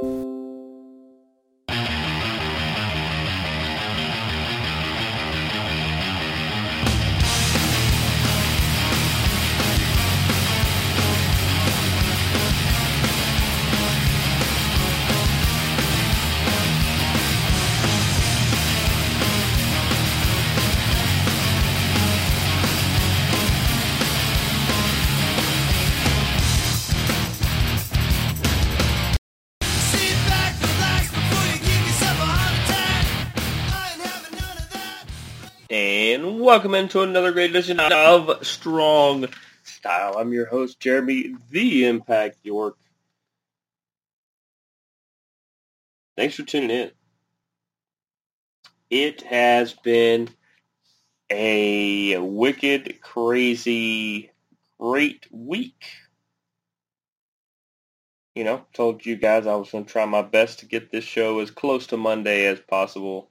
Sit welcome into another great edition of Strong Style. I'm your host, Jeremy, the Impact York. Thanks for tuning in. It has been a wicked, crazy, great week. You know, told you guys I was going to try my best to get this show as close to Monday as possible.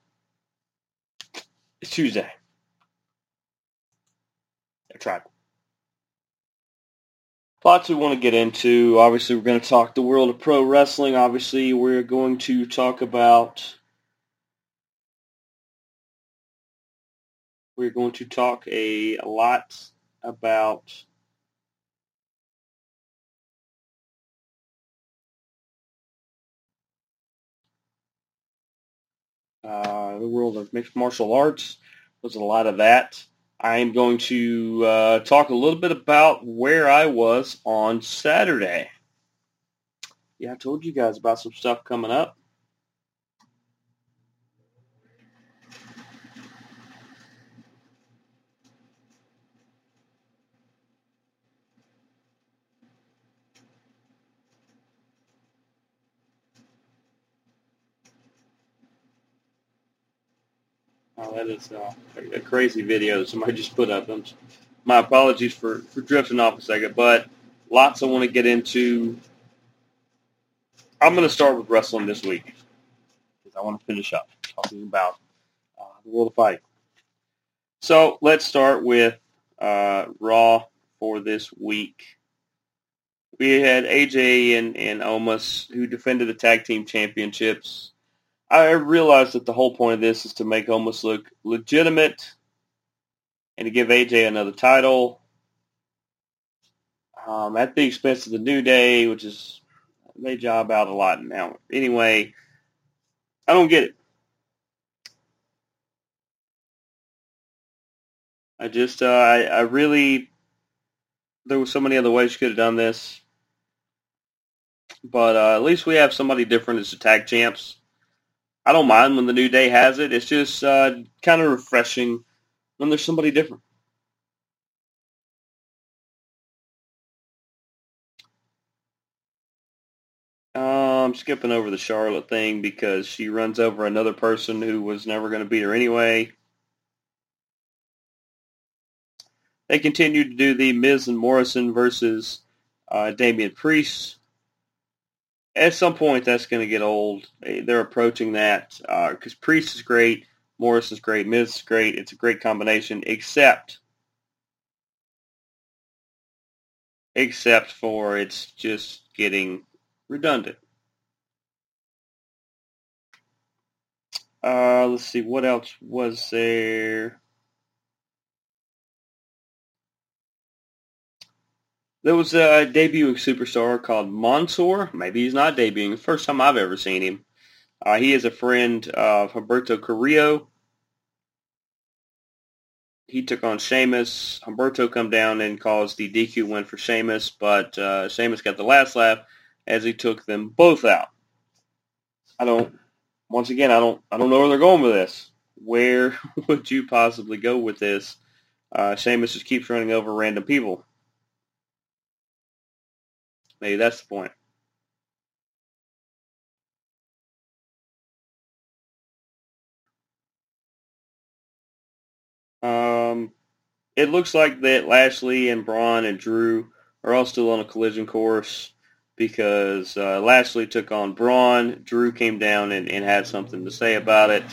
It's Tuesday. Tried. Lots we want to get into. Obviously, we're going to talk the world of pro wrestling. Obviously, we're going to talk about. We're going to talk a, a lot about uh, the world of mixed martial arts. There's a lot of that. I am going to uh, talk a little bit about where I was on Saturday. Yeah, I told you guys about some stuff coming up. Oh, that is uh, a crazy video that somebody just put up. I'm, my apologies for, for drifting off a second, but lots I want to get into. I'm going to start with wrestling this week because I want to finish up talking about uh, the world of fighting. So let's start with uh, Raw for this week. We had AJ and, and Omos who defended the tag team championships. I realize that the whole point of this is to make Omos look legitimate and to give AJ another title um, at the expense of the New Day, which is they job out a lot now. Anyway, I don't get it. I just, uh, I, I really, there were so many other ways you could have done this, but uh, at least we have somebody different as the tag champs. I don't mind when the New Day has it. It's just uh, kind of refreshing when there's somebody different. Uh, I'm skipping over the Charlotte thing because she runs over another person who was never going to beat her anyway. They continue to do the Miz and Morrison versus uh, Damian Priest. At some point, that's going to get old. They- They're approaching that because Priest is great, Morris is great, Miz is great. It's a great combination, except except for it's just getting redundant. Uh, let's see, what else was there? There was a debuting superstar called Mansoor. Maybe he's not debuting. First time I've ever seen him. Uh, he is a friend of Humberto Carrillo. He took on Sheamus. Humberto come down and caused the DQ win for Sheamus, but uh, Sheamus got the last laugh as he took them both out. I don't. Once again, I don't. I don't know where they're going with this. Where would you possibly go with this? Uh, Sheamus just keeps running over random people. Maybe that's the point. Um, it looks like that Lashley and Braun and Drew are all still on a collision course because uh, Lashley took on Braun. Drew came down and, and had something to say about it.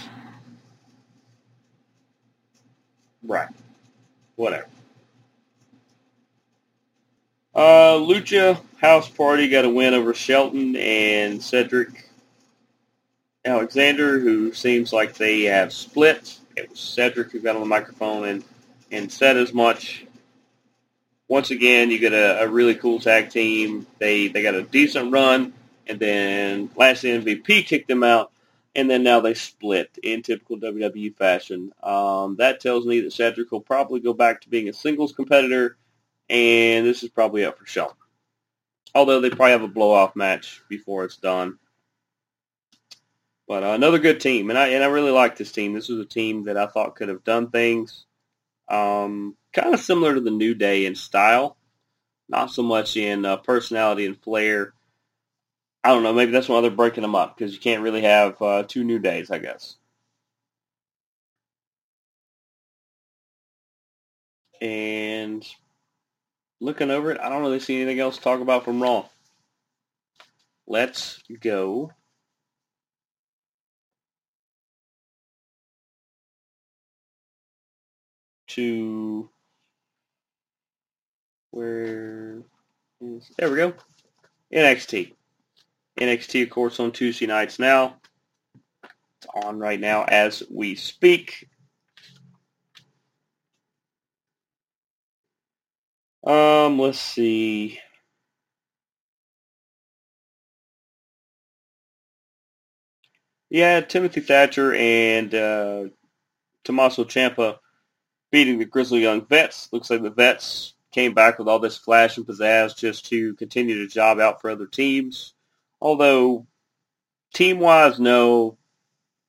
Right. Whatever. Uh, Lucha House Party got a win over Shelton and Cedric Alexander, who seems like they have split. It was Cedric who got on the microphone and, and said as much. Once again, you get a, a really cool tag team. They they got a decent run, and then last MVP kicked them out, and then now they split in typical WWE fashion. Um, that tells me that Cedric will probably go back to being a singles competitor, and this is probably up for Shelton. Although they probably have a blow-off match before it's done. But uh, another good team, and I and I really like this team. This was a team that I thought could have done things um, kind of similar to the New Day in style, not so much in uh, personality and flair. I don't know. Maybe that's why they're breaking them up because you can't really have uh, two New Days, I guess. And looking over it, I don't really see anything else to talk about from Raw. Let's go to where is there we go NXT. NXT, of course, on Tuesday nights now. It's on right now as we speak. Um, let's see. Yeah, Timothy Thatcher and uh, Tommaso beating the Grizzly Young Vets. Looks like the Vets came back with all this flash and pizzazz just to continue to job out for other teams. Although, team-wise, no.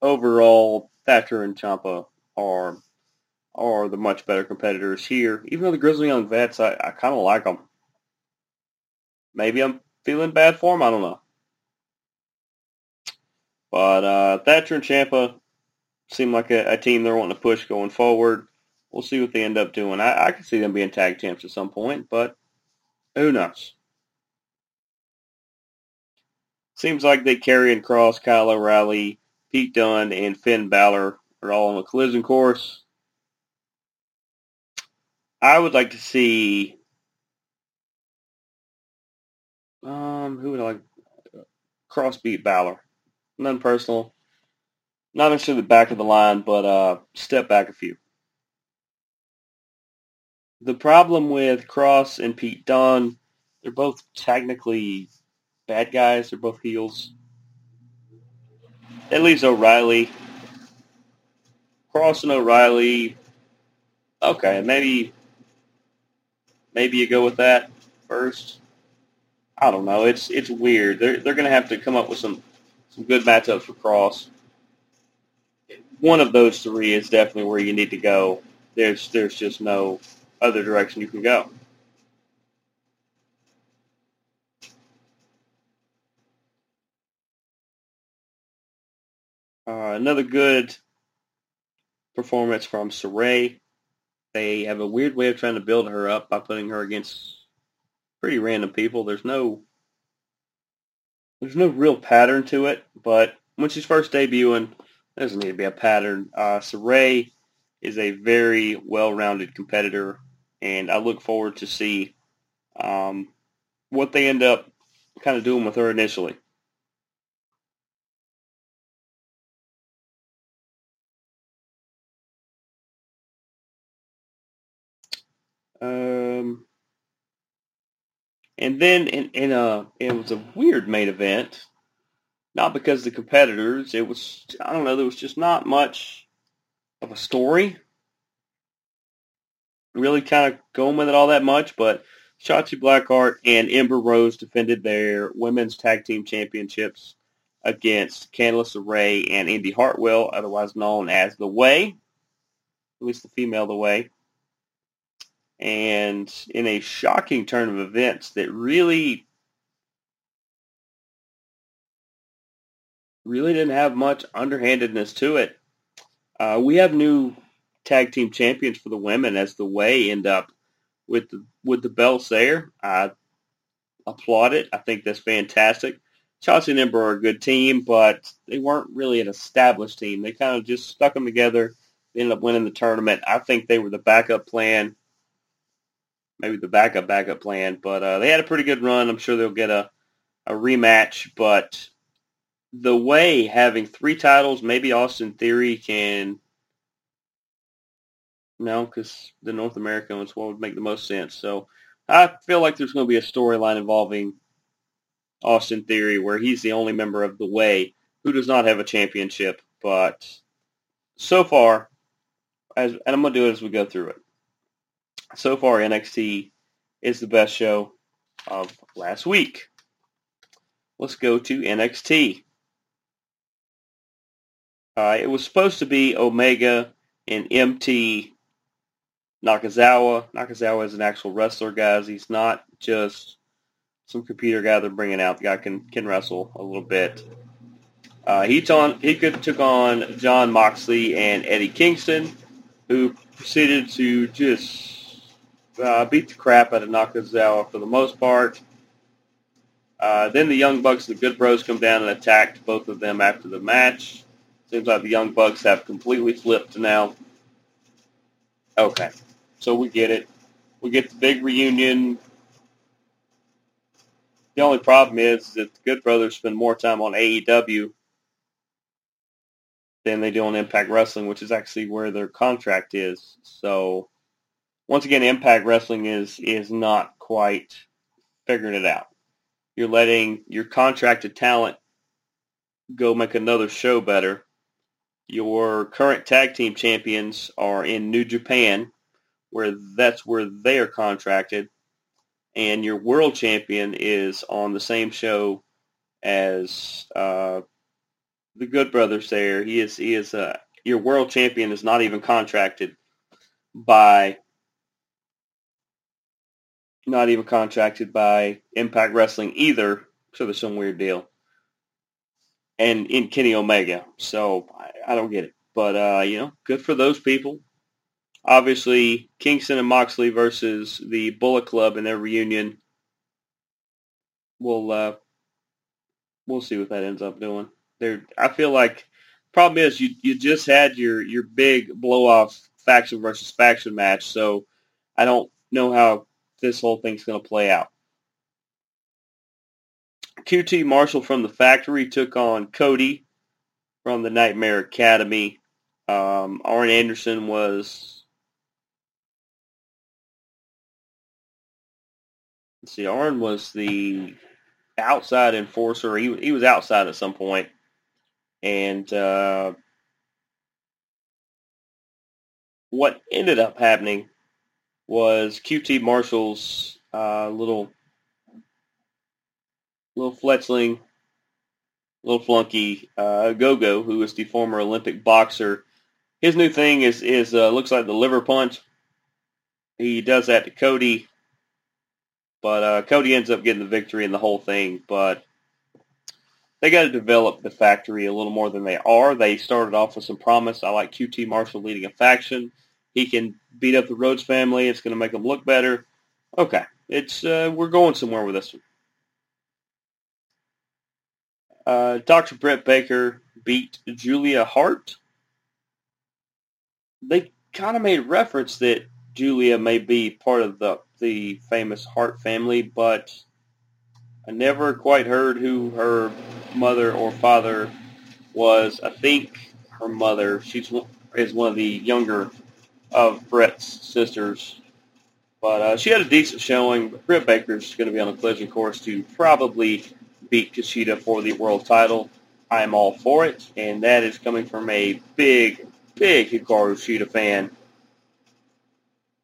Overall, Thatcher and Ciampa are are the much better competitors here. Even though the Grizzly Young Vets, I, I kind of like them. Maybe I'm feeling bad for them. I don't know. But uh, Thatcher and Ciampa seem like a, a team they're wanting to push going forward. We'll see what they end up doing. I, I can see them being tag champs at some point, but who knows? Seems like they Karrion Kross Kyle O'Reilly, Pete Dunne, and Finn Balor are all on a collision course. I would like to see um who would I like Kross beat Balor. None personal. Not necessarily the back of the line, but uh step back a few. The problem with Kross and Pete Dunne, they're both technically bad guys. They're both heels. That leaves O'Reilly. Kross and O'Reilly. Okay, maybe maybe you go with that first. I don't know. It's it's weird. They're they're gonna have to come up with some some good matchups for Kross. One of those three is definitely where you need to go. There's there's just no other direction you can go. Uh, another good performance from Sarray. They have a weird way of trying to build her up by putting her against pretty random people. There's no there's no real pattern to it, but when she's first debuting, there doesn't need to be a pattern. Uh, Sarray is a very well-rounded competitor, and I look forward to see um, what they end up kind of doing with her initially. Um, and then in, in a it was a weird main event, not because the competitors. It was I don't know. There was just not much of a story. Really kind of going with it all that much, but Shotzi Blackheart and Ember Rose defended their women's tag team championships against Candice LeRae and Indy Hartwell, otherwise known as The Way, at least the female The Way and in a shocking turn of events that really really didn't have much underhandedness to it. Uh, we have new tag team champions for the women as the way end up with the, with the belts there. I applaud it. I think that's fantastic. Shotzi and Ember are a good team, but they weren't really an established team. They kind of just stuck them together. They ended up winning the tournament. I think they were the backup plan maybe the backup backup plan. But uh, they had a pretty good run. I'm sure they'll get a a rematch. But the way having three titles, maybe Austin Theory can. No, because the North American was what would make the most sense. So I feel like there's going to be a storyline involving Austin Theory where he's the only member of the Way who does not have a championship. But so far, as and I'm going to do it as we go through it. So far, NXT is the best show of last week. Let's go to NXT. Uh, it was supposed to be Omega and MT Nakazawa. Nakazawa is an actual wrestler, guys. He's not just some computer guy they're bringing out. The guy can can wrestle a little bit. Uh, he, he could, took on Jon Moxley and Eddie Kingston, who proceeded to just uh, beat the crap out of Nakazawa for the most part. Uh, then the Young Bucks and the Good Bros come down and attacked both of them after the match. Seems like the Young Bucks have completely flipped now. Okay, so we get it. We get the big reunion. The only problem is that the Good Brothers spend more time on AEW than they do on Impact Wrestling, which is actually where their contract is. So once again, Impact Wrestling is is not quite figuring it out. You're letting your contracted talent go make another show better. Your current tag team champions are in New Japan, where that's where they are contracted, and your world champion is on the same show as uh, the Good Brothers. There, he is. He is. Uh, your world champion is not even contracted by not even contracted by Impact Wrestling either. So there's some weird deal. And in Kenny Omega. So I, I don't get it. But, uh, you know, good for those people. Obviously, Kingston and Moxley versus the Bullet Club in their reunion. We'll, uh, we'll see what that ends up doing. There, I feel like problem is you, you just had your, your big blow-off faction versus faction match. So I don't know how this whole thing's going to play out. QT Marshall from the factory took on Cody from the Nightmare Academy. Um, Arn Anderson was. Let's see, Arn was the outside enforcer. He he was outside at some point, and uh, what ended up happening was QT Marshall's uh, little little fletchling, little flunky uh, Go-Go, who is the former Olympic boxer. His new thing is is uh, looks like the liver punch. He does that to Cody, but uh, Cody ends up getting the victory in the whole thing. But they got to develop the factory a little more than they are. They started off with some promise. I like QT Marshall leading a faction. He can beat up the Rhodes family. It's going to make them look better. Okay, it's uh, we're going somewhere with this one. Uh, Dr. Britt Baker beat Julia Hart. They kind of made reference that Julia may be part of the the famous Hart family, but I never quite heard who her mother or father was. I think her mother. She's is one of the younger of Bret's sisters. But uh, she had a decent showing. Britt Baker's going to be on a collision course to probably beat Kushida for the world title. I am all for it, and that is coming from a big, big Hikaru Shida fan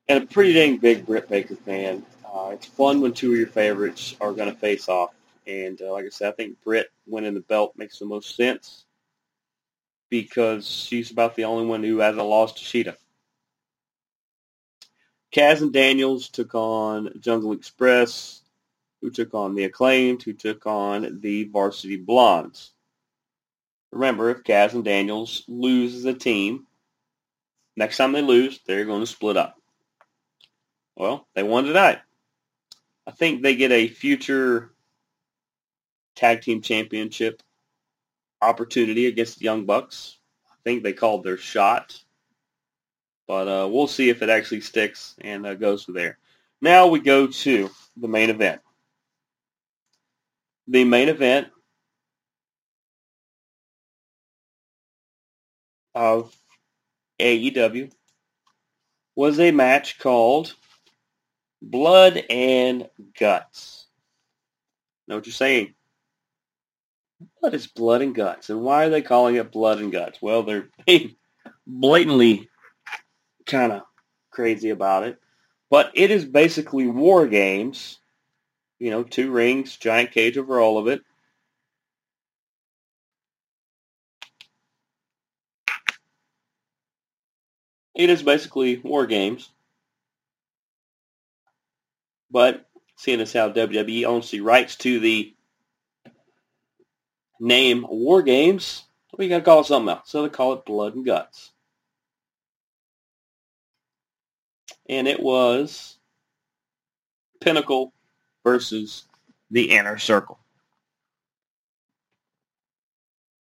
and a pretty dang big Britt Baker fan. Uh, it's fun when two of your favorites are going to face off. And uh, like I said, I think Britt winning the belt makes the most sense because she's about the only one who hasn't lost to Shida. Kaz and Daniels took on Jungle Express, who took on the Acclaimed, who took on the Varsity Blondes. Remember, if Kaz and Daniels lose as a team, next time they lose, they're going to split up. Well, they won tonight. I think they get a future tag team championship opportunity against the Young Bucks. I think they called their shot. But uh, we'll see if it actually sticks and uh, goes from there. Now we go to the main event. The main event of AEW was a match called Blood and Guts. Know what you're saying? What is blood and guts? And why are they calling it blood and guts? Well, they're blatantly kind of crazy about it. But it is basically war games. You know, two rings, giant cage over all of it. It is basically war games. But seeing as how WWE owns the rights to the name War Games, we got to call it something else. So they call it Blood and Guts. And it was Pinnacle versus the Inner Circle.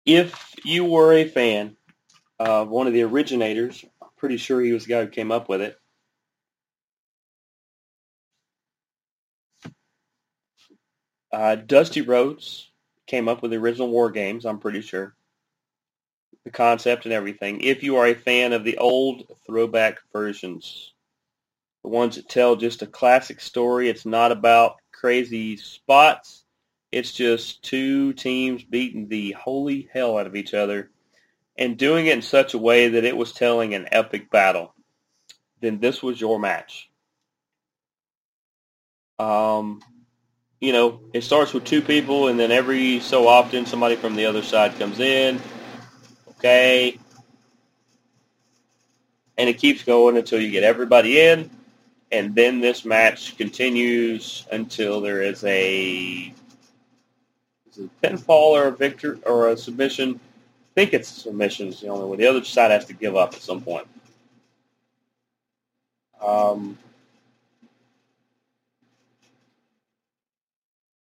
If you were a fan of one of the originators, I'm pretty sure he was the guy who came up with it, Uh, Dusty Rhodes came up with the original War Games, I'm pretty sure. The concept and everything. If you are a fan of the old throwback versions, the ones that tell just a classic story, it's not about crazy spots. It's just two teams beating the holy hell out of each other and doing it in such a way that it was telling an epic battle. Then this was your match. Um, you know, it starts with two people, and then every so often somebody from the other side comes in. Okay. And it keeps going until you get everybody in, and then this match continues until there is a, is a pinfall or a victor or a submission. I think it's submission is the only way. The other side has to give up at some point. Um,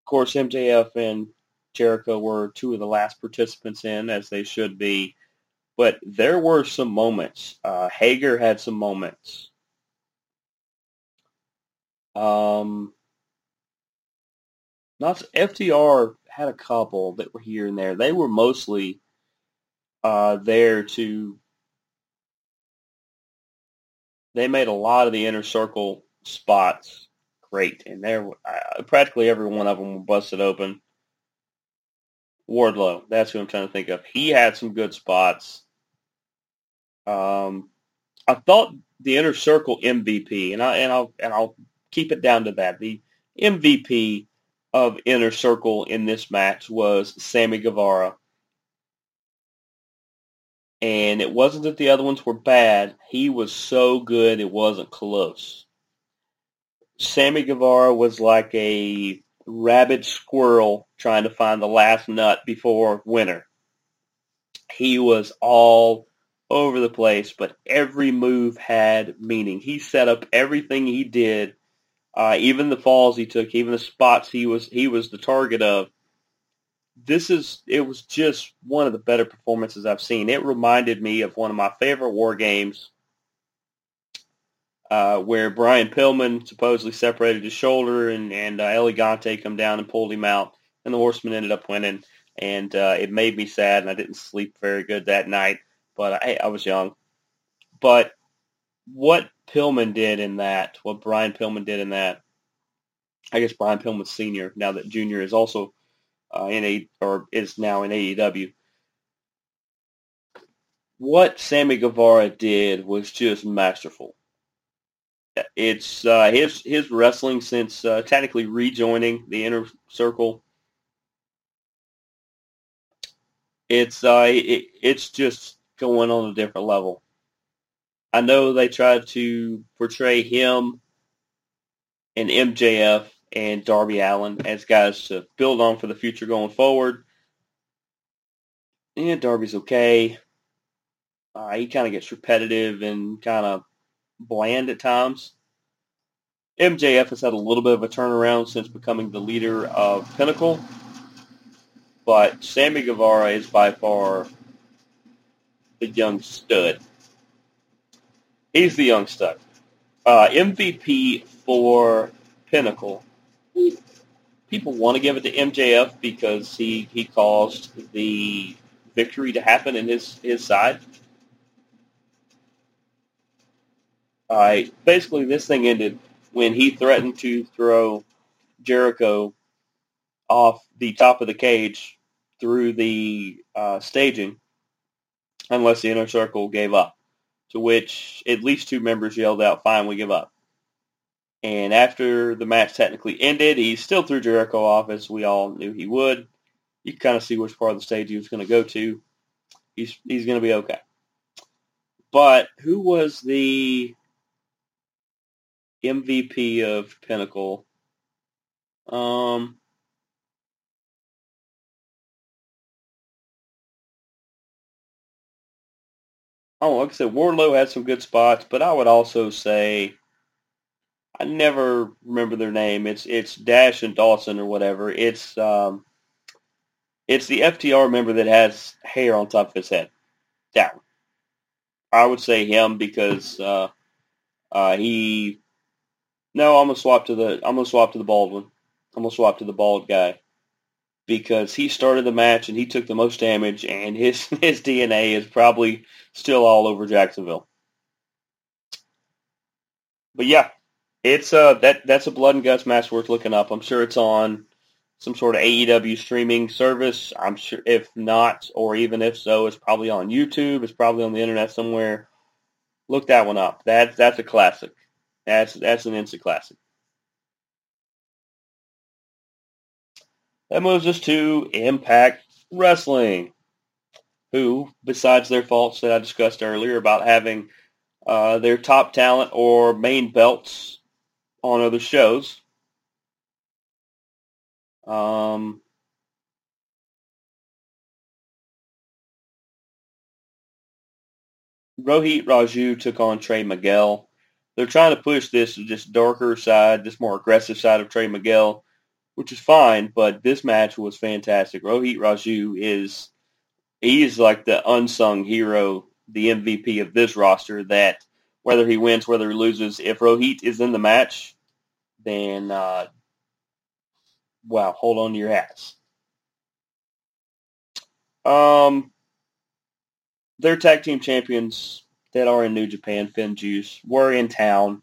Of course, MJF and Jericho were two of the last participants in, as they should be. But there were some moments. Uh, Hager had some moments. Um, not FTR had a couple that were here and there. They were mostly uh, there to. They made a lot of the inner circle spots great, and there uh, practically every one of them were busted open. Wardlow, that's who I'm trying to think of. He had some good spots. Um, I thought the inner circle MVP, and I and I'll and I'll keep it down to that. The MVP of inner circle in this match was Sammy Guevara. And it wasn't that the other ones were bad. He was so good it wasn't close. Sammy Guevara was like a rabid squirrel trying to find the last nut before winter. He was all over the place, but every move had meaning. He set up everything he did, uh, even the falls he took, even the spots he was he was the target of. This is it was just one of the better performances I've seen. It reminded me of one of my favorite war games uh, where Brian Pillman supposedly separated his shoulder and, and uh, El Gigante come down and pulled him out, and the Horseman ended up winning. And uh, it made me sad, and I didn't sleep very good that night. But I, I was young. But what Pillman did in that, what Brian Pillman did in that, I guess Brian Pillman Senior, now that Junior is also uh, in a or is now in AEW. What Sammy Guevara did was just masterful it's uh, his his wrestling since uh, technically rejoining the inner circle. It's uh, it, it's just going on a different level. I know they tried to portray him and MJF and Darby Allin as guys to build on for the future going forward. Yeah, Darby's okay. Uh, he kind of gets repetitive and kind of bland at times. MJF has had a little bit of a turnaround since becoming the leader of Pinnacle, but Sammy Guevara is by far the young stud. He's the young stud. Uh, MVP for Pinnacle. People want to give it to MJF because he, he caused the victory to happen in his, his side. All right. Basically, this thing ended when he threatened to throw Jericho off the top of the cage through the uh, staging unless the inner circle gave up, to which at least two members yelled out, fine, we give up. And after the match technically ended, he still threw Jericho off, as we all knew he would. You kind of see which part of the stage he was going to go to. He's, he's going to be okay. But who was the MVP of Pinnacle? Um, oh, like I said, Wardlow had some good spots, but I would also say I never remember their name. It's it's Dash and Dawson or whatever. It's um, it's the FTR member that has hair on top of his head. That one. I would say him because uh, uh, he. No, I'm gonna swap to the. I'm gonna swap to the bald one. I'm gonna swap to the bald guy because he started the match and he took the most damage, and his his DNA is probably still all over Jacksonville. But yeah, it's uh that that's a blood and guts match worth looking up. I'm sure it's on some sort of AEW streaming service. I'm sure if not, or even if so, it's probably on YouTube. It's probably on the internet somewhere. Look that one up. That's that's a classic. That's that's an instant classic. That moves us to Impact Wrestling, who, besides their faults that I discussed earlier about having uh, their top talent or main belts on other shows, um, Rohit Raju took on Trey Miguel. They're trying to push this this darker side, this more aggressive side of Trey Miguel which is fine, but this match was fantastic. Rohit Raju is he is like the unsung hero, the MVP of this roster that whether he wins, whether he loses, if Rohit is in the match, then uh, wow, hold on to your hats. Um, their tag team champions that are in New Japan, FinJuice, were in town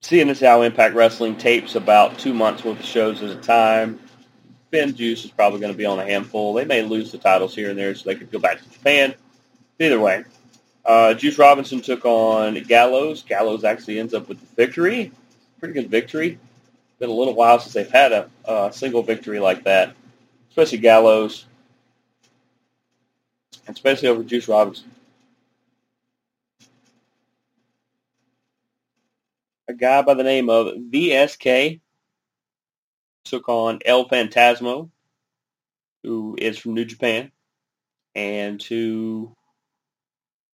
seeing as how Impact Wrestling tapes about two months worth of shows at a time, FinJuice is probably going to be on a handful. They may lose the titles here and there so they could go back to Japan. Either way, uh, Juice Robinson took on Gallows. Gallows actually ends up with the victory. Pretty good victory. Been a little while since they've had a, a single victory like that, especially Gallows, and especially over Juice Robinson. A guy by the name of VSK took on El Phantasmo, who is from New Japan, and who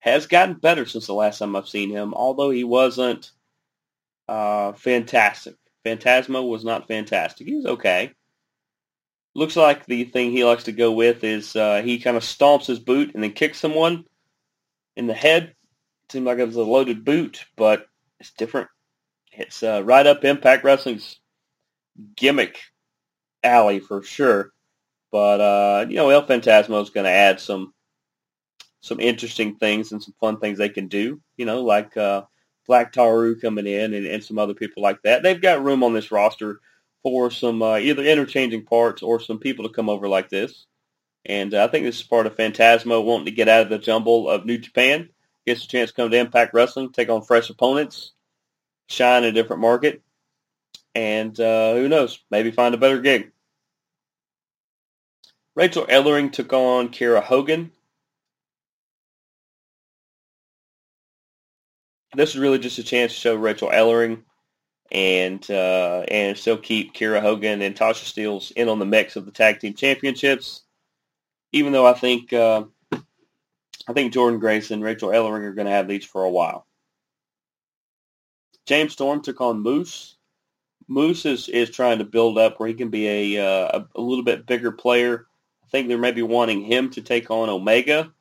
has gotten better since the last time I've seen him, although he wasn't uh, fantastic. Phantasmo was not fantastic. He was okay. Looks like the thing he likes to go with is uh, he kind of stomps his boot and then kicks someone in the head. Seemed like it was a loaded boot, but it's different. It's uh, right up Impact Wrestling's gimmick alley for sure. But uh, you know, El Phantasmo is going to add some some interesting things and some fun things they can do. You know, like uh, Black Taru coming in and, and some other people like that. They've got room on this roster for some uh, either interchanging parts or some people to come over like this. And uh, I think this is part of Phantasmo wanting to get out of the jumble of New Japan, gets a chance to come to Impact Wrestling, take on fresh opponents, shine in a different market, and uh, who knows, maybe find a better gig. Rachel Ellering took on Kiera Hogan. This is really just a chance to show Rachel Ellering and uh, and still keep Kiera Hogan and Tasha Steelz in on the mix of the tag team championships. Even though I think uh, I think Jordynne Grace and Rachel Ellering are going to have these for a while. James Storm took on Moose. Moose is, is trying to build up where he can be a, uh, a, little bit bigger player. I think they're maybe wanting him to take on Omega.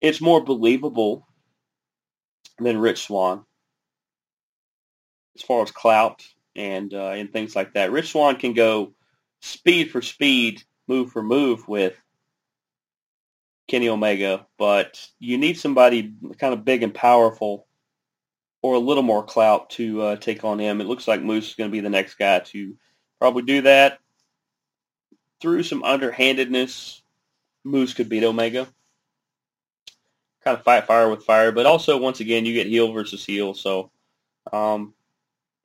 It's more believable than Rich Swann. As far as clout and uh, and things like that, Rich Swann can go speed for speed, move for move with Kenny Omega, but you need somebody kind of big and powerful or a little more clout to uh, take on him. It looks like Moose is going to be the next guy to probably do that. Through some underhandedness, Moose could beat Omega. Kind of fight fire with fire, but also once again you get heel versus heel, so um,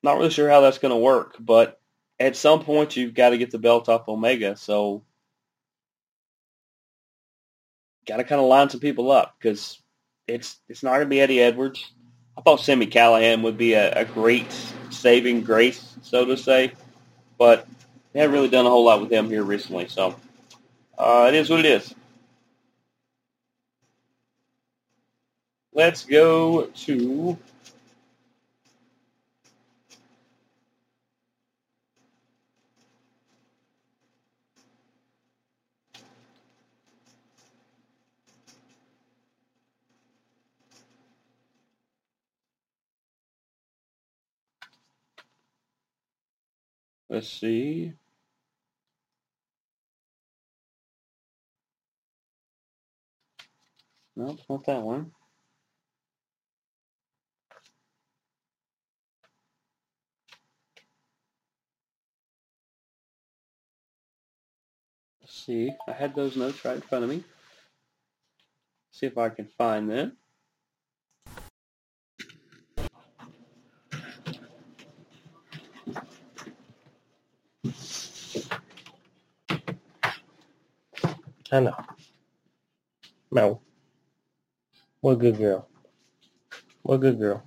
not really sure how that's going to work. But at some point you've got to get the belt off Omega, so got to kind of line some people up because it's it's not going to be Eddie Edwards. I thought Sami Callihan would be a, a great saving grace, so to say, but they haven't really done a whole lot with him here recently. So uh, it is what it is. Let's go to let's see. No, it's not that one. Let's see. I had those notes right in front of me. See if I can find them. I know. No. What a good girl. What a good girl.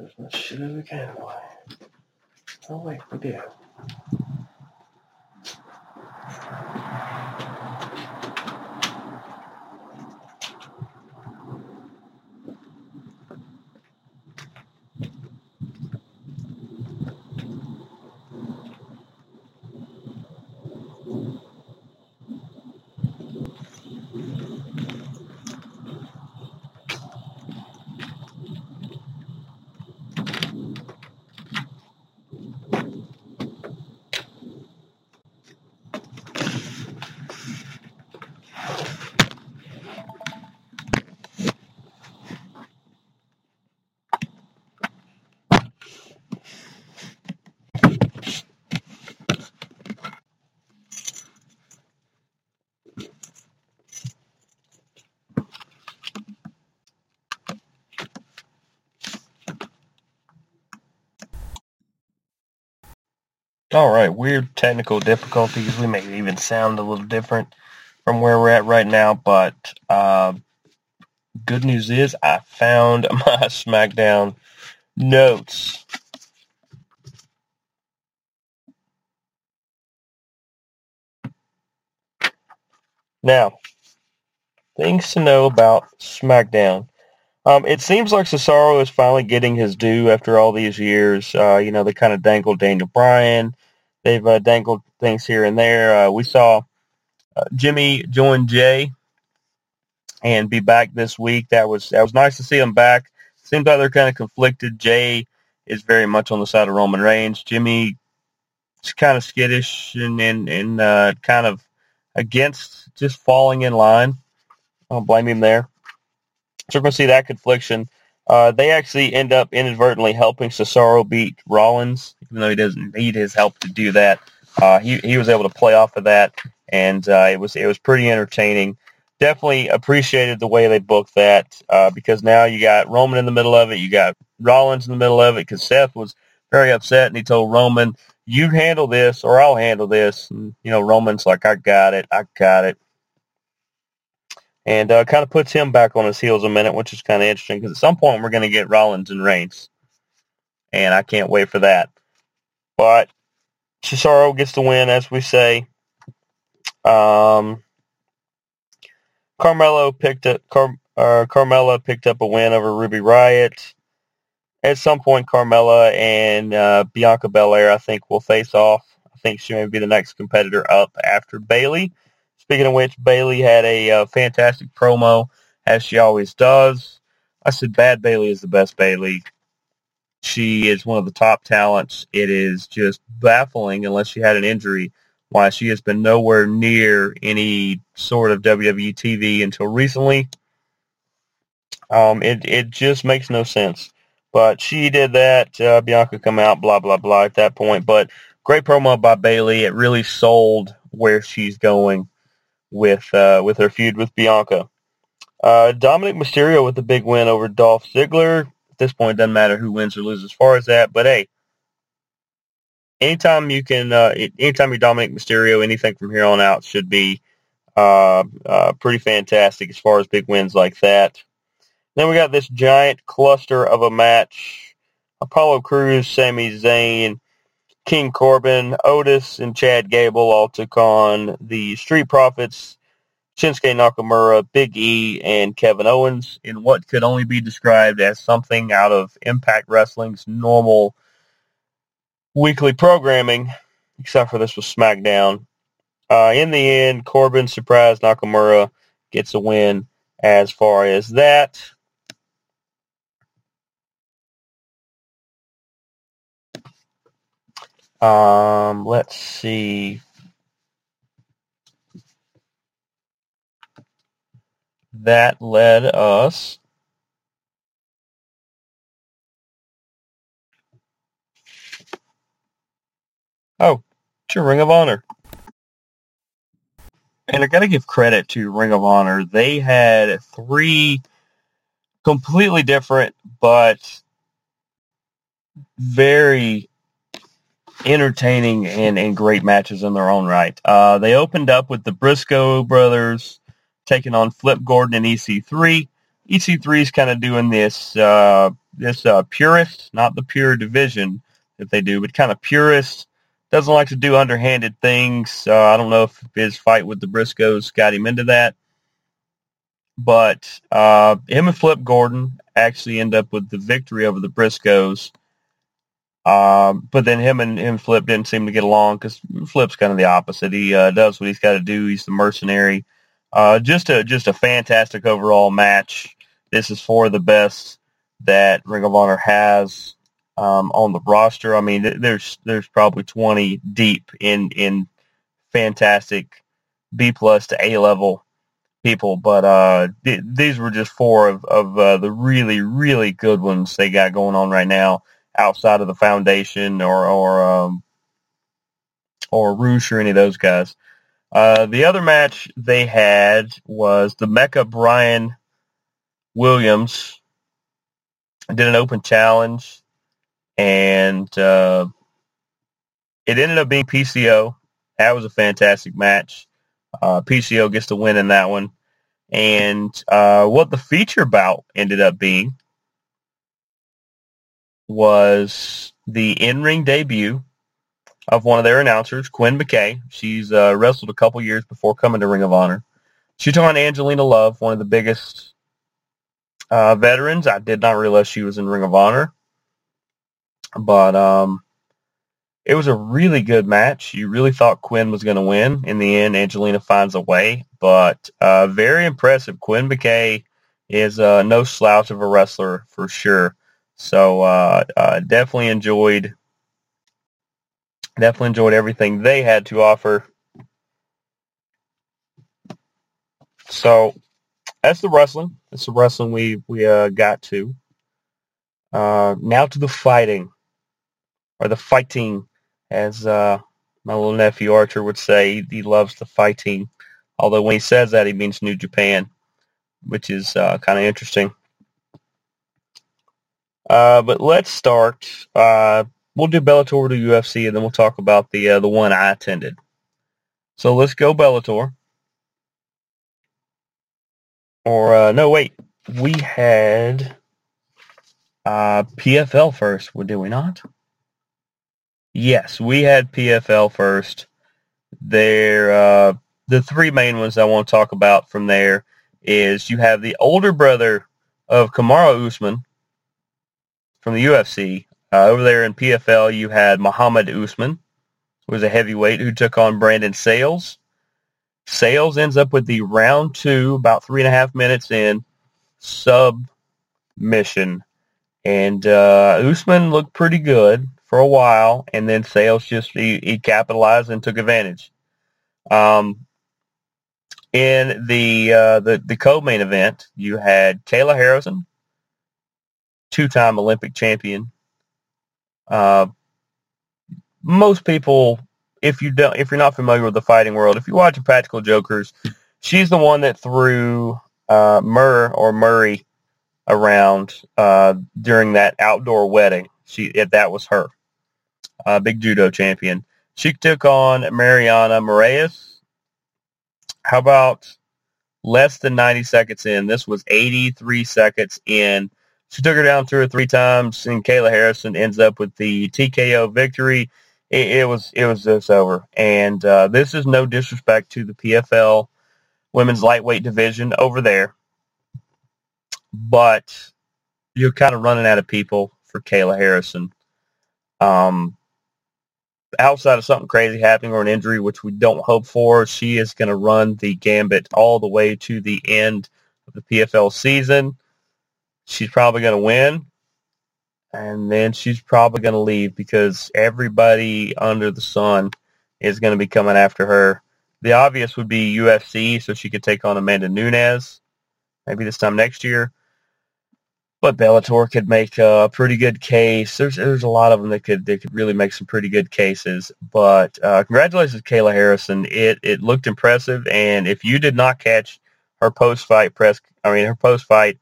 As much shit as we can away. Oh wait, we do. All right, weird technical difficulties. We may even sound a little different from where we're at right now, but uh, good news is I found my SmackDown notes. Now, things to know about SmackDown. Um, it seems like Cesaro is finally getting his due after all these years. Uh, you know, they kind of dangled Daniel Bryan. They've uh, dangled things here and there. Uh, we saw uh, Jimmy join Jey and be back this week. That was that was nice to see him back. Seems like they're kind of conflicted. Jey is very much on the side of Roman Reigns. Jimmy is kind of skittish and and, and uh, kind of against just falling in line. I don't blame him there. So we're going to see that confliction. Uh, they actually end up inadvertently helping Cesaro beat Rollins, even though he doesn't need his help to do that. Uh, he he was able to play off of that, and uh, it was it was pretty entertaining. definitely appreciated the way they booked that uh, because now you got Roman in the middle of it, you got Rollins in the middle of it because Seth was very upset and he told Roman, "You handle this or I'll handle this." And, you know, Roman's like, "I got it, I got it," and uh, kind of puts him back on his heels a minute, which is kind of interesting because at some point we're going to get Rollins and Reigns, and I can't wait for that. But Cesaro gets the win, as we say. Um, Carmelo picked up Car, uh, Carmella picked up a win over Ruby Riott. At some point, Carmella and uh, Bianca Belair, I think, will face off. I think she may be the next competitor up after Bayley. Speaking of which, Bayley had a uh, fantastic promo, as she always does. I said, "Bad Bayley is the best Bayley." She is one of the top talents. It is just baffling, unless she had an injury, why she has been nowhere near any sort of WWE TV until recently. Um, it it just makes no sense. But she did that. Uh, Bianca come out, blah blah blah. At that point, but great promo by Bayley. It really sold where she's going with uh, with her feud with Bianca. Uh, Dominik Mysterio with the big win over Dolph Ziggler. At this point, it doesn't matter who wins or loses as far as that. But hey, anytime you can, uh, anytime you Dominik Mysterio, anything from here on out should be uh, uh, pretty fantastic as far as big wins like that. Then we got this giant cluster of a match. Apollo Crews, Sami Zayn, King Corbin, Otis, and Chad Gable all took on the Street Profits, Shinsuke Nakamura, Big E, and Kevin Owens in what could only be described as something out of Impact Wrestling's normal weekly programming, except for this was SmackDown. Uh, in the end, Corbin surprised Nakamura, gets a win as far as that. Um, let's see. That led us oh to Ring of Honor. And I got to give credit to Ring of Honor. They had three completely different but very entertaining and, and great matches in their own right. Uh, they opened up with the Briscoe brothers taking on Flip Gordon and EC3. EC3 is kind of doing this uh, this uh, purist, not the pure division that they do, but kind of purist. Doesn't like to do underhanded things. Uh, I don't know if his fight with the Briscoes got him into that. But uh, him and Flip Gordon actually end up with the victory over the Briscoes. Um, but then him and him Flip didn't seem to get along because Flip's kind of the opposite. He uh, does what he's got to do. He's the mercenary. Uh, just a just a fantastic overall match. This is for the best that Ring of Honor has um, on the roster. I mean, th- there's there's probably 20 deep in in fantastic B plus to A level people, but uh, th- these were just four of of uh, the really really good ones they got going on right now outside of the foundation or or um, or Roosh or any of those guys. Uh, the other match they had was the Mecca Brian Williams did an open challenge, and uh, it ended up being PCO. That was a fantastic match. Uh, PCO gets the win in that one. And uh, what the feature bout ended up being was the in-ring debut of one of their announcers, Quinn McKay. She's uh, wrestled a couple years before coming to Ring of Honor. She took on Angelina Love, one of the biggest uh, veterans. I did not realize she was in Ring of Honor, but um, it was a really good match. You really thought Quinn was going to win. In the end, Angelina finds a way, but uh, very impressive. Quinn McKay is uh, no slouch of a wrestler for sure. So uh, uh, definitely enjoyed definitely enjoyed everything they had to offer. So that's the wrestling. That's the wrestling we we uh, got to. Uh, now to the fighting, or the fighting, as uh, my little nephew Archer would say. He loves the fighting. Although when he says that, he means New Japan, which is uh, kind of interesting. Uh, but let's start. Uh, we'll do Bellator to UFC, and then we'll talk about the uh, the one I attended. So let's go Bellator. Or uh, no, wait, we had uh, PFL first, did we not? Yes, we had PFL first. There, uh, the three main ones I want to talk about from there is you have the older brother of Kamaru Usman from the UFC. Uh, over there in PFL, you had Muhammad Usman, who was a heavyweight who took on Brandon Sayles. Sayles ends up with the round two, about three and a half minutes in, submission. And uh, Usman looked pretty good for a while, and then Sayles just he, he capitalized and took advantage. Um, in the uh, the the co-main event, you had Kayla Harrison, two-time Olympic champion. Uh, most people, if you don't, if you're not familiar with the fighting world, if you watch Practical Jokers, she's the one that threw uh, Murr or Murray around uh, during that outdoor wedding. She that was her, uh, big judo champion. She took on Mariana Morais. How about less than 90 seconds in? This was 83 seconds in. She took her down two or three times, and Kayla Harrison ends up with the TKO victory. It, it was it was just over, and uh, this is no disrespect to the PFL women's lightweight division over there, but you're kind of running out of people for Kayla Harrison. Um, outside of something crazy happening or an injury, which we don't hope for, she is going to run the gambit all the way to the end of the PFL season. She's probably going to win, and then she's probably going to leave because everybody under the sun is going to be coming after her. The obvious would be UFC, so she could take on Amanda Nunes maybe this time next year. But Bellator could make a pretty good case. There's there's a lot of them that could that could really make some pretty good cases. But uh, congratulations, Kayla Harrison. It it looked impressive, and if you did not catch her post fight press, I mean her post fight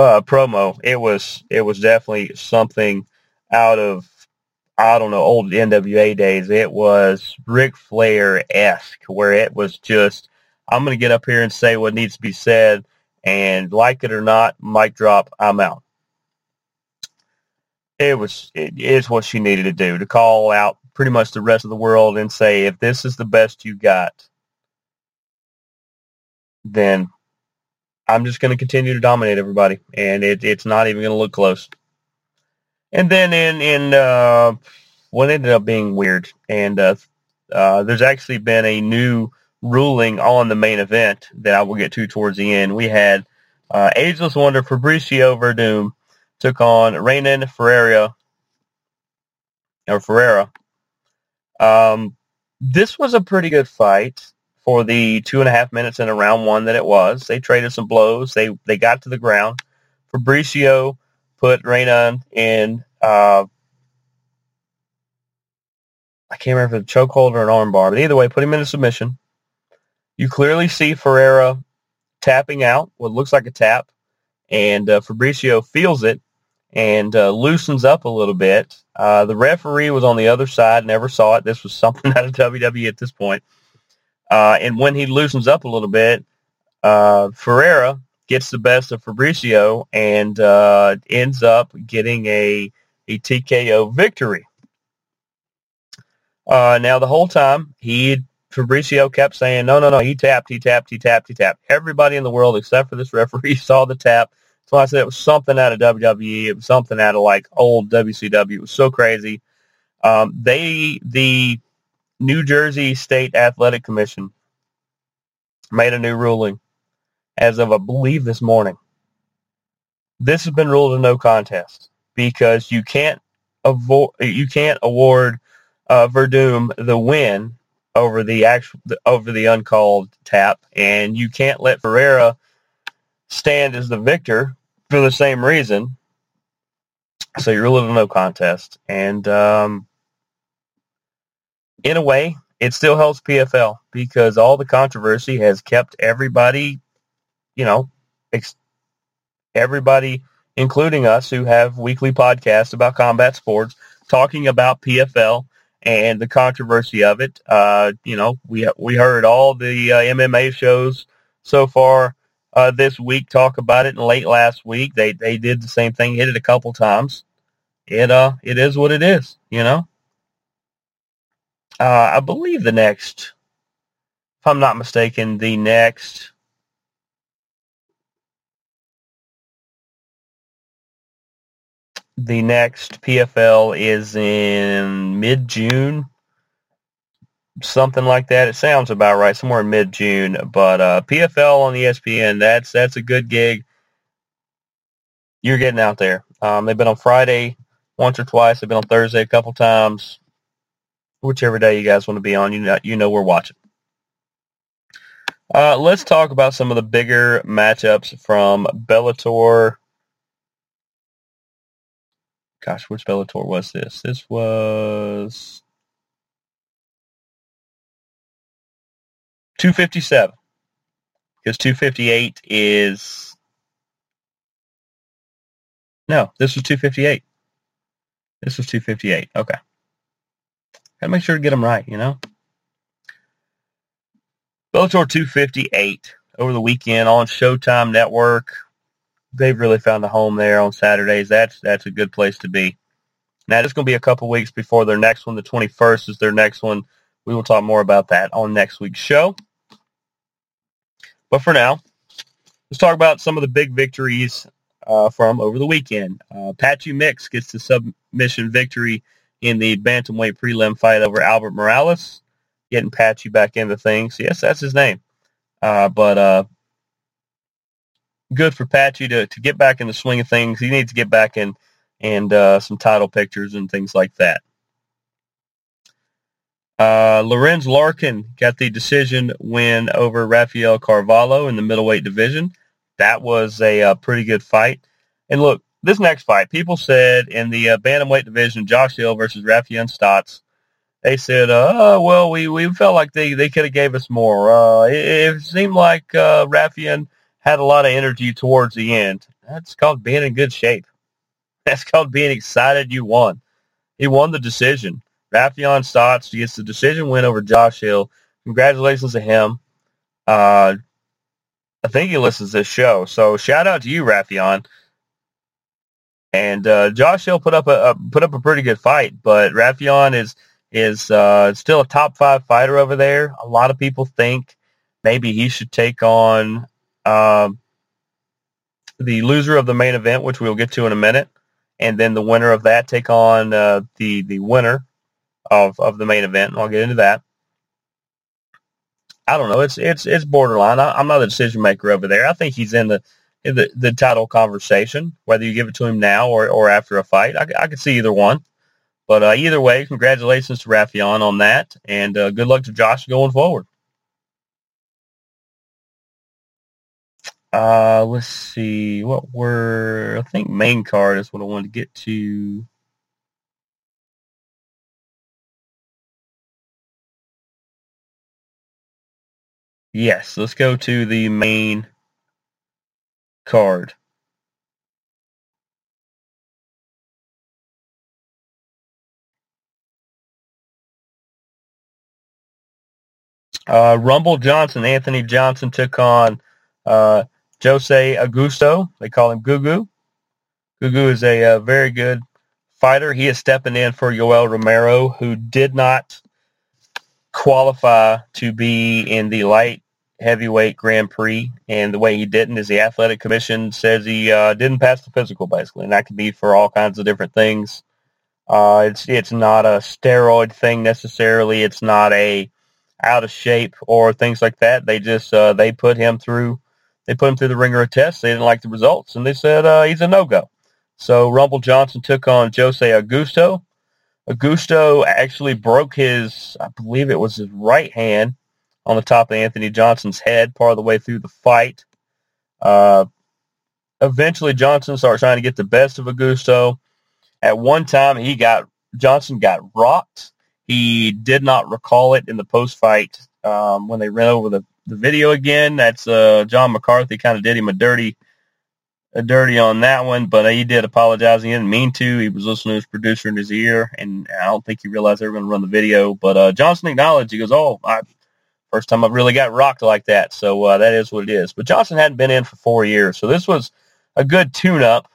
uh, promo, it was it was definitely something out of I don't know old NWA days. It was Ric Flair esque, where it was just I'm going to get up here and say what needs to be said and like it or not, mic drop, I'm out. It was it is what she needed to do to call out pretty much the rest of the world and say if this is the best you got, then I'm just going to continue to dominate everybody, and it, it's not even going to look close. And then in in uh, what ended up being weird, and uh, uh, there's actually been a new ruling on the main event that I will get to towards the end. We had uh, Ageless Wonder Fabricio Werdum took on Renan Ferreira or Ferreira. Um, this was a pretty good fight for the two and a half minutes in a round one that it was. They traded some blows. They they got to the ground. Fabricio put Renan in. Uh, I can't remember if it was a chokehold or an armbar, but either way, put him in a submission. You clearly see Ferreira tapping out, what looks like a tap, and uh, Fabricio feels it and uh, loosens up a little bit. Uh, the referee was on the other side, never saw it. This was something out of WWE at this point. Uh, and when he loosens up a little bit, uh, Ferreira gets the best of Fabricio and uh, ends up getting a, a TKO victory. Uh, now, the whole time, he Fabricio kept saying, no, no, no, he tapped, he tapped, he tapped, he tapped. Everybody in the world except for this referee saw the tap. So I said it was something out of WWE. It was something out of like old WCW. It was so crazy. Um, they, the New Jersey State Athletic Commission made a new ruling as of, I believe, this morning. This has been ruled a no contest because you can't avoid, you can't award uh, Werdum the win over the actual over the uncalled tap, and you can't let Ferreira stand as the victor for the same reason. So you're a no contest, and um, in a way, it still helps PFL because all the controversy has kept everybody, you know, ex- everybody, including us who have weekly podcasts about combat sports, talking about PFL and the controversy of it. Uh, you know, we we heard all the uh, MMA shows so far uh, this week talk about it, and late last week they they did the same thing, hit it a couple times. It uh, it is what it is, you know. Uh, I believe the next, if I'm not mistaken, the next. The next PFL is in mid June, something like that. It sounds about right, somewhere in mid June. But uh, PFL on ESPN, that's that's a good gig. You're getting out there. Um, they've been on Friday once or twice. They've been on Thursday a couple times. Whichever day you guys want to be on, you know, you know we're watching. Uh, let's talk about some of the bigger matchups from Bellator. Gosh, which Bellator was this? This was 257 because 258 is no this was 258 this was 258 okay gotta make sure to get them right you know? Bellator 258 over the weekend on showtime network. They've really found a home there on saturdays. That's that's a good place to be. Now it's going to be a couple weeks before their next one. The 21st is their next one. We will talk more about that on next week's show. But for now, let's talk about some of the big victories uh, from over the weekend. Uh, Patchy Mix gets the submission victory in the bantamweight prelim fight over Albert Morales, getting Patchy back into things. Yes, that's his name. Uh, but uh, good for Patchy to, to get back in the swing of things. He needs to get back in and uh, some title pictures and things like that. Uh, Lorenz Larkin got the decision win over Rafael Carvalho in the middleweight division. That was a, uh pretty good fight. And look, this next fight, people said in the uh, bantamweight division, Josh Hill versus Raufeon Stots, they said, uh, well, we, we felt like they, they could have gave us more. Uh, it, it seemed like uh, Raufeon had a lot of energy towards the end. That's called being in good shape. That's called being excited you won. He won the decision. Raufeon Stots gets the decision win over Josh Hill. Congratulations to him. Uh, I think he listens to this show, so shout out to you, Raufeon. And uh, Josh Hill put up a, a put up a pretty good fight, but Raufeon is is uh, still a top five fighter over there. A lot of people think maybe he should take on um, the loser of the main event, which we'll get to in a minute, and then the winner of that take on uh, the the winner of of the main event. I'll get into that. I don't know. It's it's it's borderline. I, I'm not the decision maker over there. I think he's in the the, the title conversation, whether you give it to him now or, or after a fight. I, I could see either one. But uh, either way, congratulations to Raufeon on that, and uh, good luck to Josh going forward. Uh, let's see. What were I think main card is what I wanted to get to. Yes, let's go to the main card. Uh, Rumble Johnson, Anthony Johnson took on uh, Jose Augusto. They call him Gugu. Gugu is a, uh very good fighter. He is stepping in for Yoel Romero, who did not qualify to be in the light heavyweight Grand Prix. And the way he didn't is the athletic commission says he uh, didn't pass the physical, basically. And that could be for all kinds of different things. Uh, it's it's not a steroid thing necessarily. It's not a out of shape or things like that. They just uh, they put him through they put him through the ringer of tests. They didn't like the results, and they said uh, he's a no go. So Rumble Johnson took on Jose Augusto. Augusto actually broke his, I believe it was his right hand on the top of Anthony Johnson's head part of the way through the fight. Uh, eventually, Johnson started trying to get the best of Augusto. At one time, he got Johnson got rocked. He did not recall it in the post fight um, when they ran over the, the video again. That's uh, John McCarthy kind of did him a dirty a dirty on that one, but he did apologize. He didn't mean to. He was listening to his producer in his ear, and I don't think he realized they were going to run the video. But uh, Johnson acknowledged. He goes, "Oh, I, first time I've really got rocked like that." So uh, that is what it is. But Johnson hadn't been in for four years, so this was a good tune-up.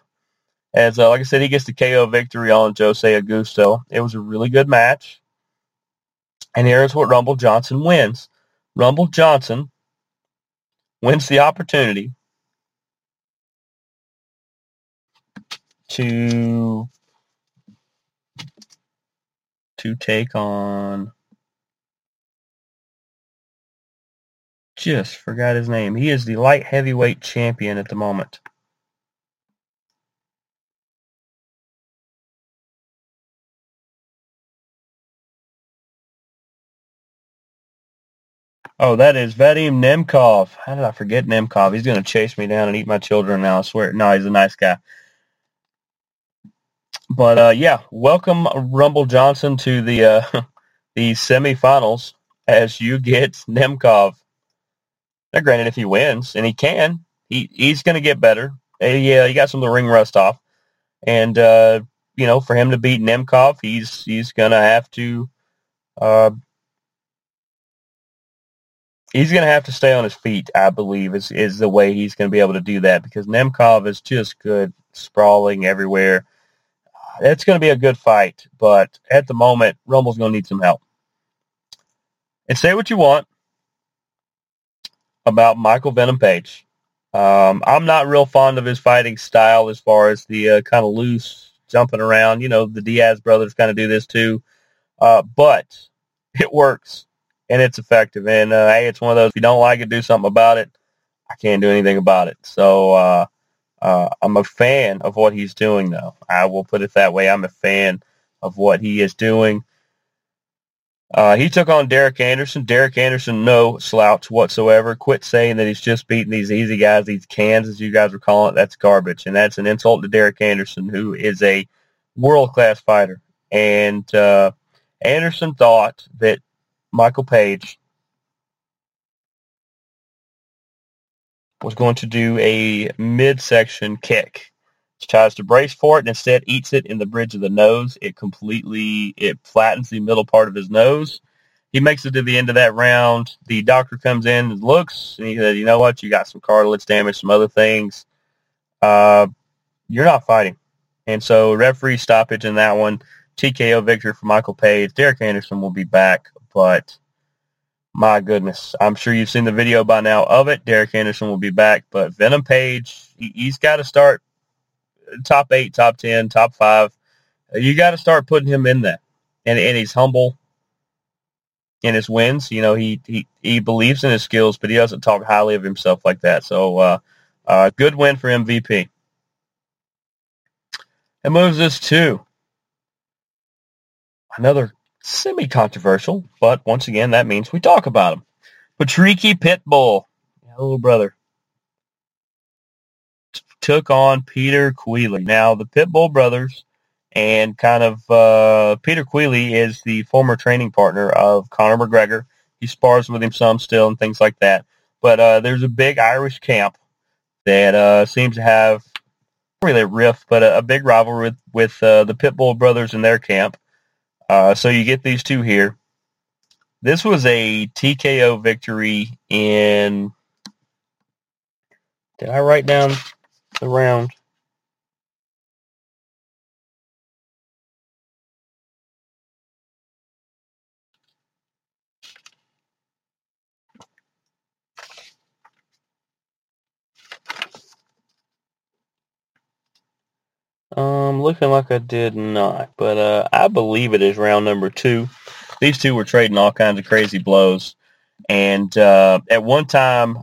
As uh, like I said, he gets the KO victory on Jose Augusto. It was a really good match. And here's what Rumble Johnson wins. Rumble Johnson wins the opportunity to to take on just forgot his name. He is the light heavyweight champion at the moment. Oh, that is Vadim Nemkov. How did I forget Nemkov? He's going to chase me down and eat my children now, I swear. No, he's a nice guy. But uh, yeah, welcome Rumble Johnson to the uh, the semifinals as you get Nemkov. Now, granted, if he wins, and he can, he he's going to get better. Yeah, he got some of the ring rust off, and uh, you know, for him to beat Nemkov, he's he's going to have to. Uh, he's going to have to stay on his feet, I believe, is is the way he's going to be able to do that because Nemkov is just good, sprawling everywhere it's going to be a good fight, but at the moment, Rumble's going to need some help. And say what you want about Michael Venom Page. Um, I'm not real fond of his fighting style as far as the uh, kind of loose jumping around. You know, the Diaz brothers kind of do this too. Uh, but it works and it's effective. And uh, hey, it's one of those, if you don't like it, do something about it. I can't do anything about it. So, uh, uh, I'm a fan of what he's doing, though. I will put it that way. I'm a fan of what he is doing. Uh, he took on Derek Anderson. Derek Anderson, no slouch whatsoever. Quit saying that he's just beating these easy guys, these cans, as you guys are calling it. That's garbage, and that's an insult to Derek Anderson, who is a world-class fighter. And uh, Anderson thought that Michael Page was going to do a midsection kick. Tries to brace for it and instead eats it in the bridge of the nose. It completely it flattens the middle part of his nose. He makes it to the end of that round. The doctor comes in and looks and he said, "You know what? You got some cartilage damage, some other things. Uh, you're not fighting." And so referee stoppage in that one. TKO victory for Michael Page. Derek Anderson will be back, but my goodness, I'm sure you've seen the video by now of it. Derek Anderson will be back, but Venom Page, he, has got to start top eight, top ten, top five. You got to start putting him in there, and and he's humble in his wins. You know, he he he believes in his skills, but he doesn't talk highly of himself like that. So, uh, uh, good win for MVP. It moves us to another semi-controversial, but once again, that means we talk about him. Patricky Pitbull, little brother, took on Peter Queally. Now, the Pitbull brothers and kind of uh, Peter Queally is the former training partner of Conor McGregor. He spars with him some still and things like that. But uh, there's a big Irish camp that uh, seems to have really a rift, but a, a big rivalry with, with uh, the Pitbull brothers in their camp. Uh, so you get these two here. This was a TKO victory in. Did I write down the round? Um, looking like I did not, but uh, I believe it is round number two. These two were trading all kinds of crazy blows, and uh, at one time,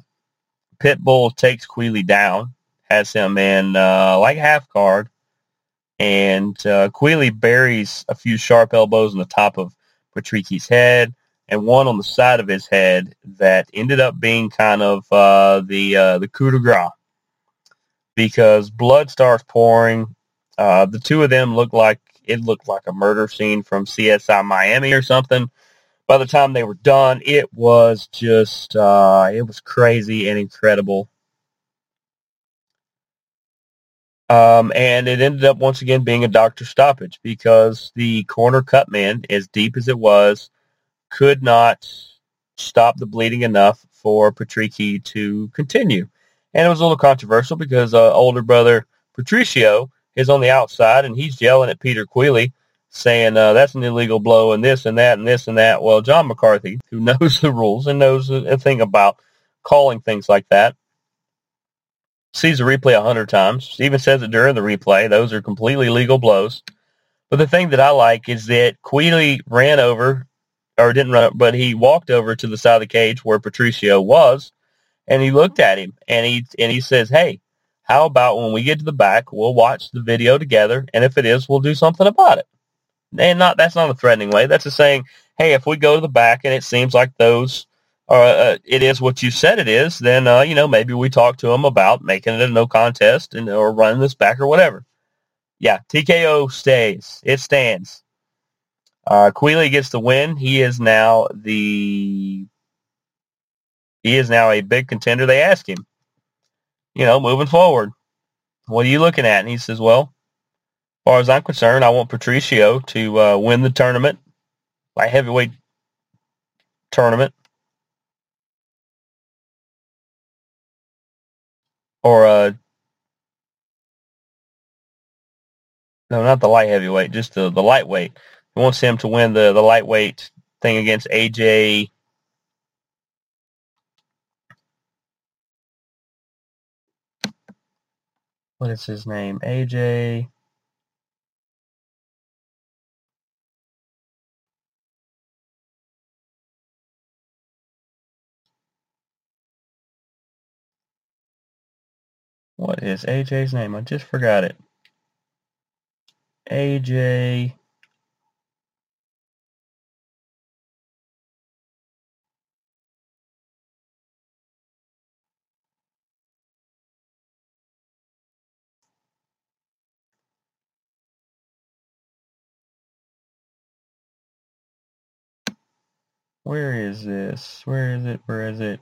Pitbull takes Queally down, has him in uh, like half guard, and uh, Queally buries a few sharp elbows on the top of Patricky's head, and one on the side of his head that ended up being kind of uh, the uh, the coup de grace because blood starts pouring uh, the two of them looked like it looked like a murder scene from CSI Miami or something. By the time they were done, it was just uh, it was crazy and incredible. Um, and it ended up once again being a doctor stoppage because the corner cut man, as deep as it was, could not stop the bleeding enough for Patricky to continue. And it was a little controversial because uh, older brother Patricio is on the outside and he's yelling at Peter Queally saying uh, that's an illegal blow and this and that and this and that. Well, John McCarthy, who knows the rules and knows a thing about calling things like that, sees the replay a hundred times, even says it during the replay. Those are completely legal blows. But the thing that I like is that Queally ran over, or didn't run, but he walked over to the side of the cage where Patricio was, and he looked at him, and he and he says, "Hey, how about when we get to the back, we'll watch the video together, and if it is, we'll do something about it." And not that's not a threatening way. That's a saying, "Hey, if we go to the back and it seems like those." Uh, it is what you said it is, then uh, you know maybe we talk to them about making it a no contest and or running this back or whatever. Yeah, TKO stays. It stands. Uh, Queally gets the win. He is now the he is now a big contender. They ask him, you know, moving forward, what are you looking at? And he says, well, as far as I'm concerned, I want Patricio to uh, win the tournament, my heavyweight tournament. Or uh no, not the light heavyweight, just the, the lightweight. He wants him to win the, the lightweight thing against AJ what is his name? AJ What is AJ's name? I just forgot it. AJ Where is this? Where is it? Where is it?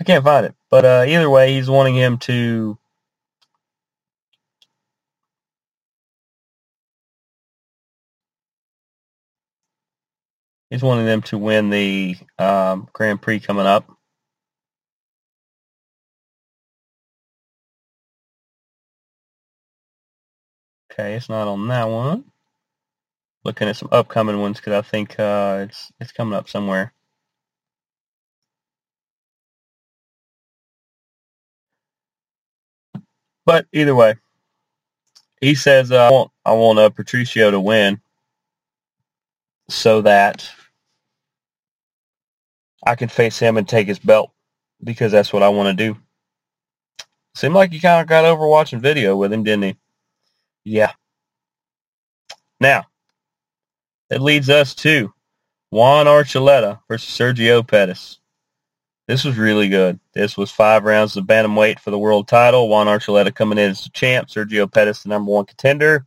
I can't find it. But uh, either way, he's wanting him to he's wanting them to win the um, Grand Prix coming up. Okay, it's not on that one. Looking at some upcoming ones because I think uh, it's it's coming up somewhere. But either way, he says uh, I want I want uh, Patricio to win so that I can face him and take his belt because that's what I want to do. Seemed like he kind of got over watching video with him, didn't he? Yeah. Now, it leads us to Juan Archuleta versus Sergio Pettis. This was really good. This was five rounds of bantamweight for the world title. Juan Archuleta coming in as the champ. Sergio Pettis, the number one contender.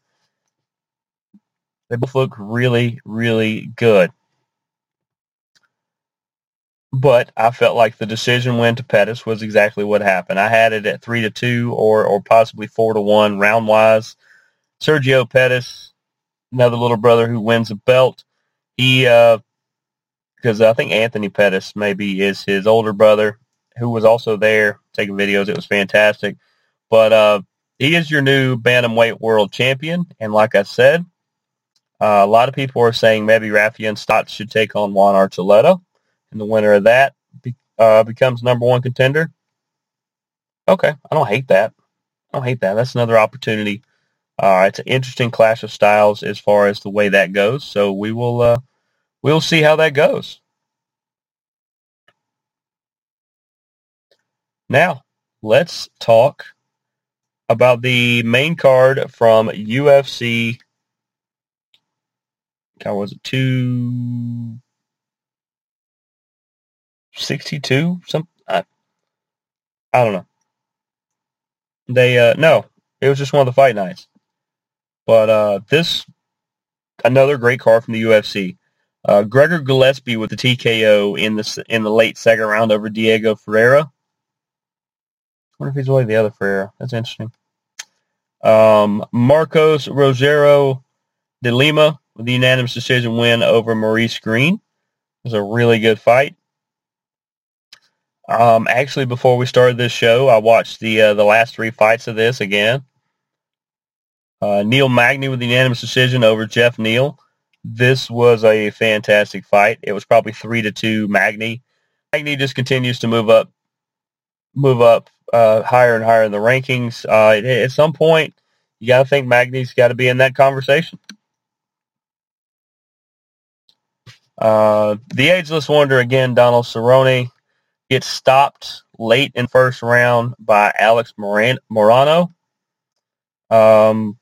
They both look really, really good. But I felt like the decision went to Pettis was exactly what happened. I had it at three to two or or possibly four to one round wise. Sergio Pettis, another little brother who wins a belt. He uh because I think Anthony Pettis maybe is his older brother who was also there taking videos. It was fantastic. But uh, he is your new bantamweight world champion. And like I said, uh, a lot of people are saying maybe Raufeon Stots should take on Juan Archuleta. And the winner of that be, uh, becomes number one contender. Okay, I don't hate that. I don't hate that. That's another opportunity. Uh, it's an interesting clash of styles as far as the way that goes. So we will uh, we'll see how that goes. Now, let's talk about the main card from UFC. How was it two sixty two? Some I, I don't know. They uh no, it was just one of the fight nights. But uh this another great card from the UFC. Uh, Gregor Gillespie with the TKO in the in the late second round over Diego Ferreira. I wonder if he's really the other Ferreira. That's interesting. Um, Marcos Rogério de Lima with the unanimous decision win over Maurice Greene. It was a really good fight. Um, actually, before we started this show, I watched the uh, the last three fights of this again. Uh, Neil Magny with the unanimous decision over Jeff Neal. This was a fantastic fight. It was probably three to two Magny. Magny just continues to move up, move up uh, higher and higher in the rankings. Uh, at- some point, you got to think Magny's got to be in that conversation. Uh, the ageless wonder again, Donald Cerrone gets stopped late in first round by Alex Moran- Morono. Um,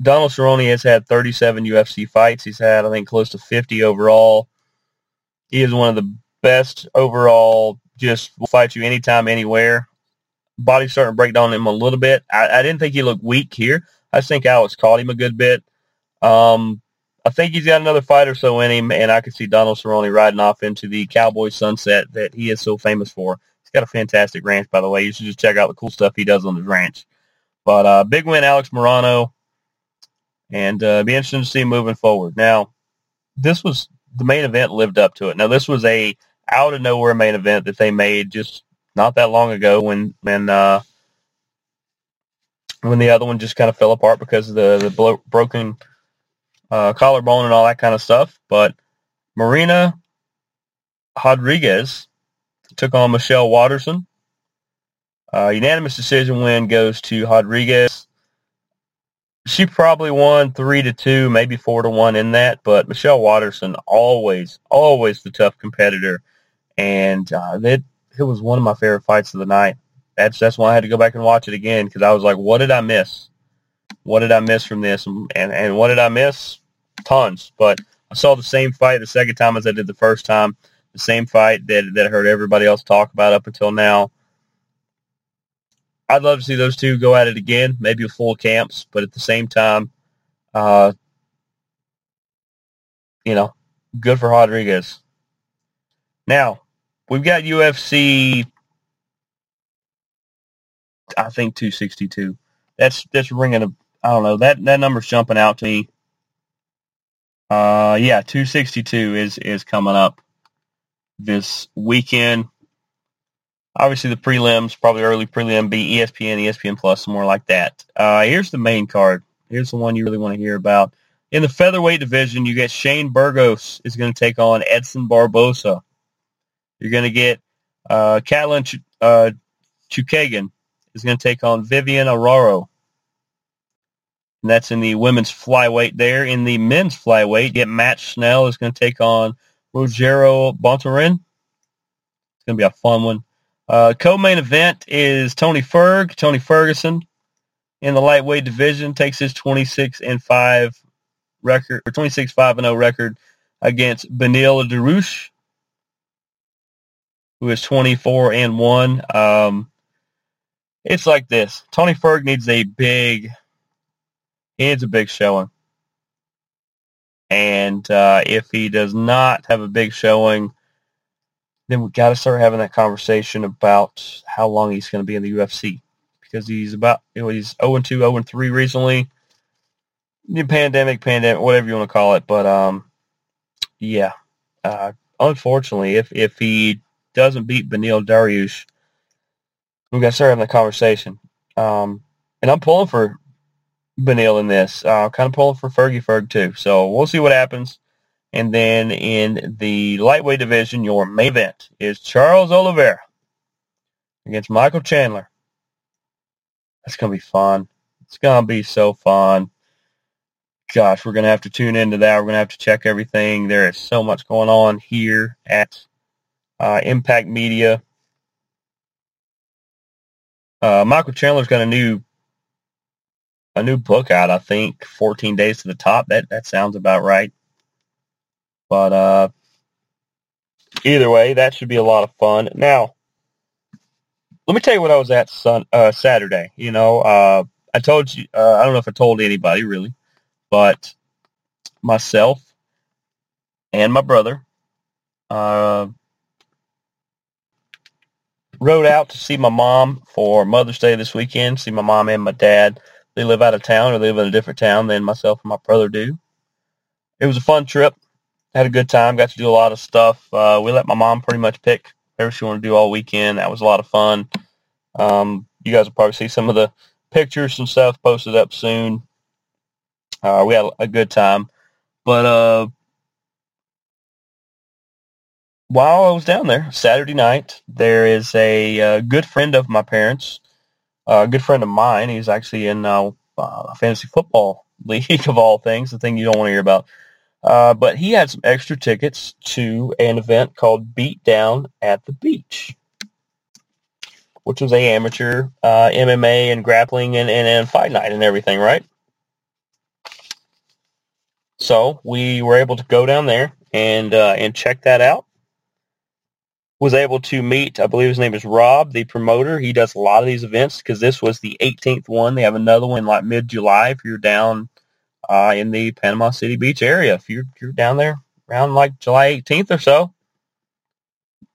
Donald Cerrone has had 37 UFC fights. He's had, I think, close to 50 overall. He is one of the best overall. Just will fight you anytime, anywhere. Body's starting to break down him a little bit. I, I didn't think he looked weak here. I think Alex caught him a good bit. Um, I think he's got another fight or so in him, and I could see Donald Cerrone riding off into the cowboy sunset that he is so famous for. He's got a fantastic ranch, by the way. You should just check out the cool stuff he does on his ranch. But uh, big win, Alex Morono, and uh, be interesting to see moving forward. Now, this was the main event lived up to it. Now, this was a out of nowhere main event that they made just not that long ago when when uh, when the other one just kind of fell apart because of the the blo- broken uh, collarbone and all that kind of stuff. But Marina Rodriguez took on Michelle Waterson. Uh, unanimous decision win goes to Rodriguez. She probably won three to two, maybe four to one in that, but Michelle Waterson always, always the tough competitor, and uh, it it was one of my favorite fights of the night. That's that's why I had to go back and watch it again because I was like, what did I miss? What did I miss from this? And and what did I miss? Tons. But I saw the same fight the second time as I did the first time. The same fight that that I heard everybody else talk about up until now. I'd love to see those two go at it again, maybe with full camps, but at the same time, uh, you know, good for Rodriguez. Now, we've got UFC, I think 262. That's that's ringing a, I don't know, that, that number's jumping out to me. Uh, yeah, 262 is, is coming up this weekend. Obviously, the prelims, probably early prelim, be E ESPN, ESPN Plus, somewhere like that. Uh, here's the main card. Here's the one you really want to hear about. In the featherweight division, you get Shane Burgos is going to take on Edson Barbosa. You're going to get uh, Katlyn Ch- uh, Chookagian is going to take on Vivian Araro. And that's in the women's flyweight there. In the men's flyweight, get Matt Schnell is going to take on Rogério Bontorin. It's going to be a fun one. Uh, co-main event is Tony Ferg, Tony Ferguson, in the lightweight division takes his 26 and five record or 26 5 and 0 record against Beneil Dariush, who is 24 and one. Um, it's like this: Tony Ferg needs a big, he needs a big showing, and uh, if he does not have a big showing then we got to start having that conversation about how long he's going to be in the UFC because he's about you know he's 0 and 2, 0 and 3 recently. Pandemic, pandemic, whatever you want to call it, but um, yeah. Uh, unfortunately, if if he doesn't beat Beneil Dariush, we got to start having the conversation. Um, and I'm pulling for Beneil in this. Uh, kind of pulling for Fergie Ferg too. So we'll see what happens. And then in the lightweight division, your main event is Charles Oliveira against Michael Chandler. That's going to be fun. It's going to be so fun. Gosh, we're going to have to tune into that. We're going to have to check everything. There is so much going on here at uh, Impact Media. Uh, Michael Chandler's got a new a new book out. I think 14 Days to the Top. That that sounds about right. But uh, either way, that should be a lot of fun. Now, let me tell you what I was at sun, uh, Saturday. You know, uh, I told you. Uh, I don't know if I told anybody really, but myself and my brother uh, rode out to see my mom for Mother's Day this weekend. See my mom and my dad. They live out of town or they live in a different town than myself and my brother do. It was a fun trip. Had a good time. Got to do a lot of stuff. Uh, we let my mom pretty much pick whatever she wanted to do all weekend. That was a lot of fun. Um, you guys will probably see some of the pictures and stuff posted up soon. Uh, we had a good time. But uh, while I was down there Saturday night, there is a, uh good friend of my parents, a good friend of mine. He's actually in uh, uh, fantasy football league of all things, the thing you don't want to hear about. Uh, but he had some extra tickets to an event called Beat Down at the Beach, which was a amateur uh, MMA and grappling and, and, and fight night and everything, right? So we were able to go down there and uh, and check that out was able to meet, I believe his name is Rob, the promoter. He does a lot of these events because this was the 18th one. They have another one like mid-July if you're down uh, in the Panama City Beach area. If you're, you're down there around like July 18th or so,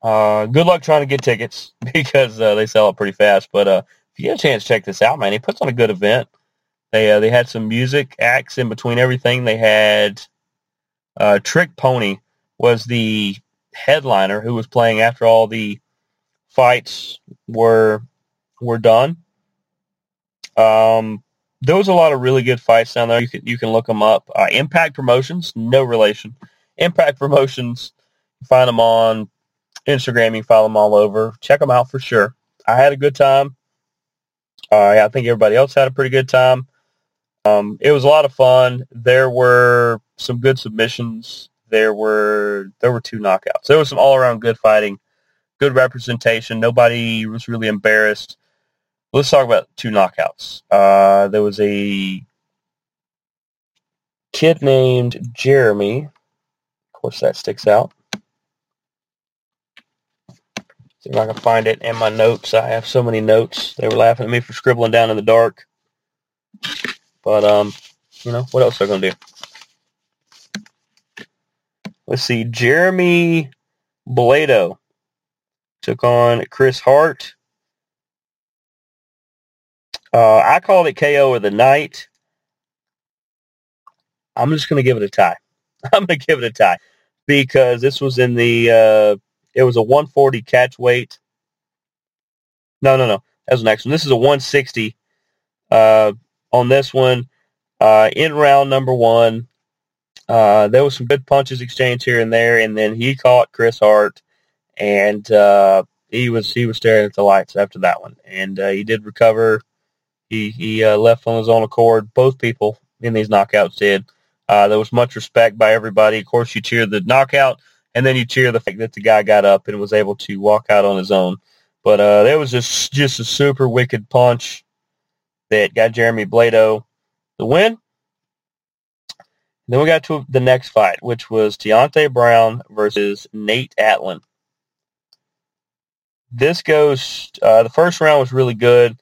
uh, good luck trying to get tickets because uh, they sell it pretty fast. But uh, if you get a chance, check this out, man. He puts on a good event. They uh, they had some music acts in between everything. They had uh, Trick Pony was the headliner who was playing after all the fights were were done. Um, there was a lot of really good fights down there. You can you can look them up. Uh, Impact Promotions, no relation. Impact Promotions, find them on Instagram. You follow them all over. Check them out for sure. I had a good time. Uh, I think everybody else had a pretty good time. Um, it was a lot of fun. There were some good submissions there were there were two knockouts. There was some all around good fighting, good representation. Nobody was really embarrassed. Let's talk about two knockouts. Uh, there was a kid named Jeremy. Of course, that sticks out. See if I can find it in my notes. I have so many notes. They were laughing at me for scribbling down in the dark. But um, you know, what else they're gonna do? Let's see. Jeremy Blado took on Chris Hart. Uh, I called it KO of the night. I'm just going to give it a tie. I'm going to give it a tie because this was in the, uh, it was a 140 catch weight. No, no, no. That was the next one. This is a 160 uh, on this one. Uh, in round number one, uh, there was some good punches exchanged here and there, and then he caught Chris Hart, and uh, he was he was staring at the lights after that one, and uh, he did recover. He he uh, left on his own accord. Both people in these knockouts did. Uh, there was much respect by everybody. Of course, you cheer the knockout, and then you cheer the fact that the guy got up and was able to walk out on his own. But uh, there was just just a super wicked punch that got Jeremy Blado the win. Then we got to the next fight, which was Deontay Brown versus Nate Atlan. This goes. Uh, the first round was really good.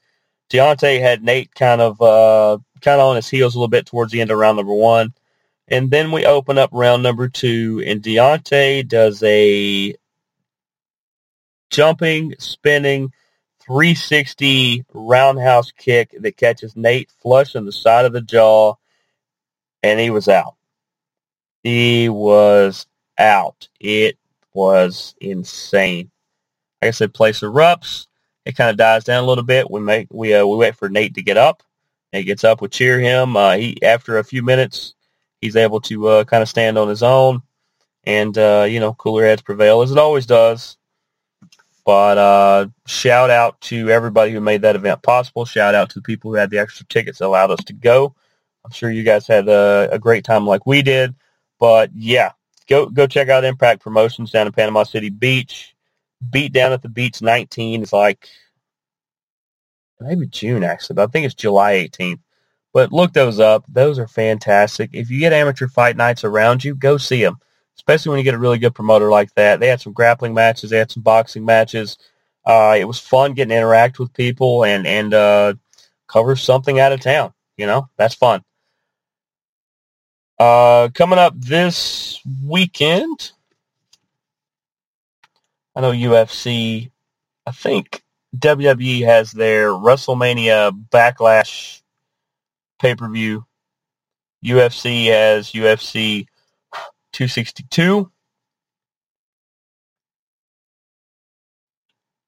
Deontay had Nate kind of uh, kind of on his heels a little bit towards the end of round number one, and then we open up round number two, and Deontay does a jumping, spinning, 360 roundhouse kick that catches Nate flush on the side of the jaw, and he was out. He was out. It was insane. Like I said, place erupts. It kind of dies down a little bit. We make we uh, we wait for Nate to get up. Nate gets up. We cheer him. Uh, he after a few minutes, he's able to uh, kind of stand on his own, and uh, you know cooler heads prevail as it always does. But uh, shout out to everybody who made that event possible. Shout out to the people who had the extra tickets that allowed us to go. I'm sure you guys had a, a great time like we did. But yeah, go go check out Impact Promotions down in Panama City Beach. Beat down at the beach 19 is like maybe June actually, but I think it's July 18th. But look those up. Those are fantastic. If you get amateur fight nights around you, go see them. Especially when you get a really good promoter like that. They had some grappling matches. They had some boxing matches. Uh, it was fun getting to interact with people and and uh, cover something out of town. You know, that's fun. Uh, coming up this weekend, I know UFC. I think WWE has their WrestleMania Backlash pay per view. UFC has UFC 262,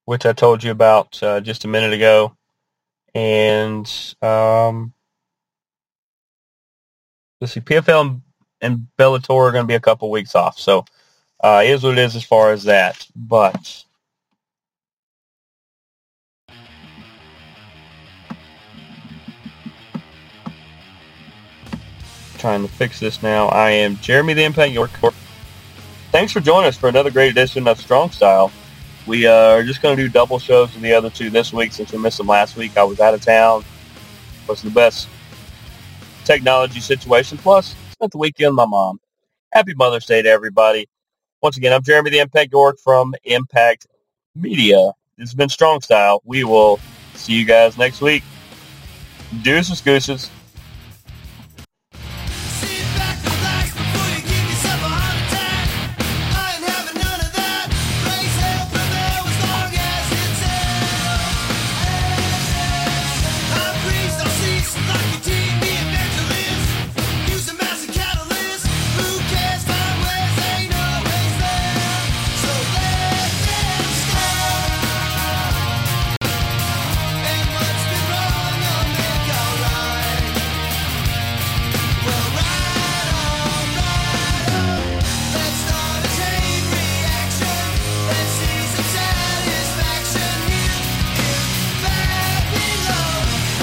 which I told you about uh, just a minute ago, and um, let's see, PFL and, and Bellator are going to be a couple weeks off, so uh, is what it is as far as that, but. trying to fix this now. I am Jeremy the Impact York. Thanks for joining us for another great edition of Strong Style. We uh, are just going to do double shows with the other two this week since we missed them last week. I was out of town. Was the best technology situation. Plus, spent the weekend with my mom. Happy Mother's Day to everybody. Once again, I'm Jeremy the Impact York from Impact Media. This has been Strong Style. We will see you guys next week. Deuces, gooses.